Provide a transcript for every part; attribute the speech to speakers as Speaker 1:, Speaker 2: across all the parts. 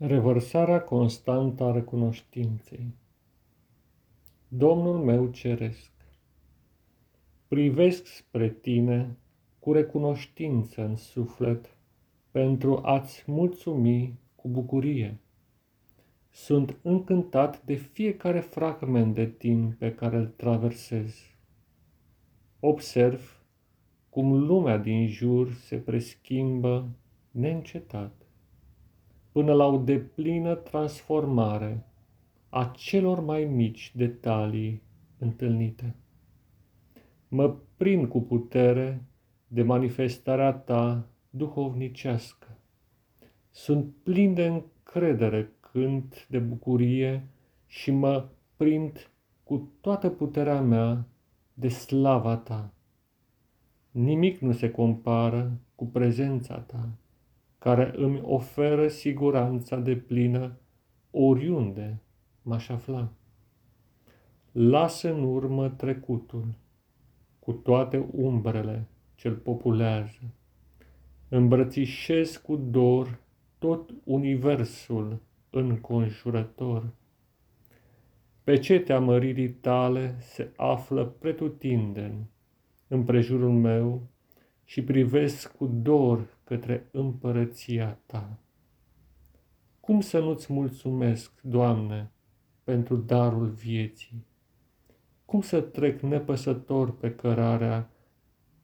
Speaker 1: Revărsarea constantă a recunoștinței. Domnul meu ceresc, privesc spre tine cu recunoștință în suflet pentru a-ți mulțumi cu bucurie. Sunt încântat de fiecare fragment de timp pe care îl traversez. Observ cum lumea din jur se preschimbă neîncetat până la o deplină transformare a celor mai mici detalii întâlnite. Mă prind cu putere de manifestarea ta duhovnicească. Sunt plin de încredere cânt de bucurie și mă prind cu toată puterea mea de slava ta. Nimic nu se compară cu prezența ta care îmi oferă siguranța de plină oriunde m-aș afla. Lasă în urmă trecutul, cu toate umbrele ce-l populează. Îmbrățișez cu dor tot universul înconjurător. Pe cetea măririi tale se află pretutindeni împrejurul meu și privesc cu dor către împărăția ta. Cum să nu-ți mulțumesc, Doamne, pentru darul vieții? Cum să trec nepăsător pe cărarea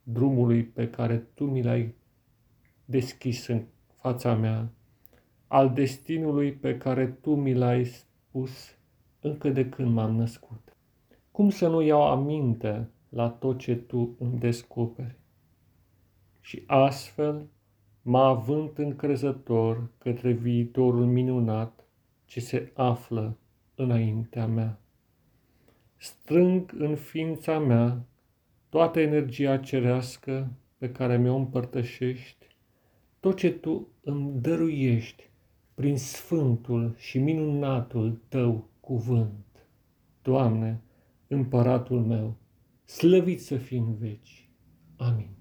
Speaker 1: drumului pe care Tu mi l-ai deschis în fața mea, al destinului pe care Tu mi l-ai spus încă de când m-am născut? Cum să nu iau aminte la tot ce Tu îmi descoperi? Și astfel mă având încrezător către viitorul minunat ce se află înaintea mea. Strâng în ființa mea toată energia cerească pe care mi-o împărtășești, tot ce Tu îmi dăruiești prin sfântul și minunatul Tău cuvânt. Doamne, împăratul meu, slăvit să fii în veci. Amin.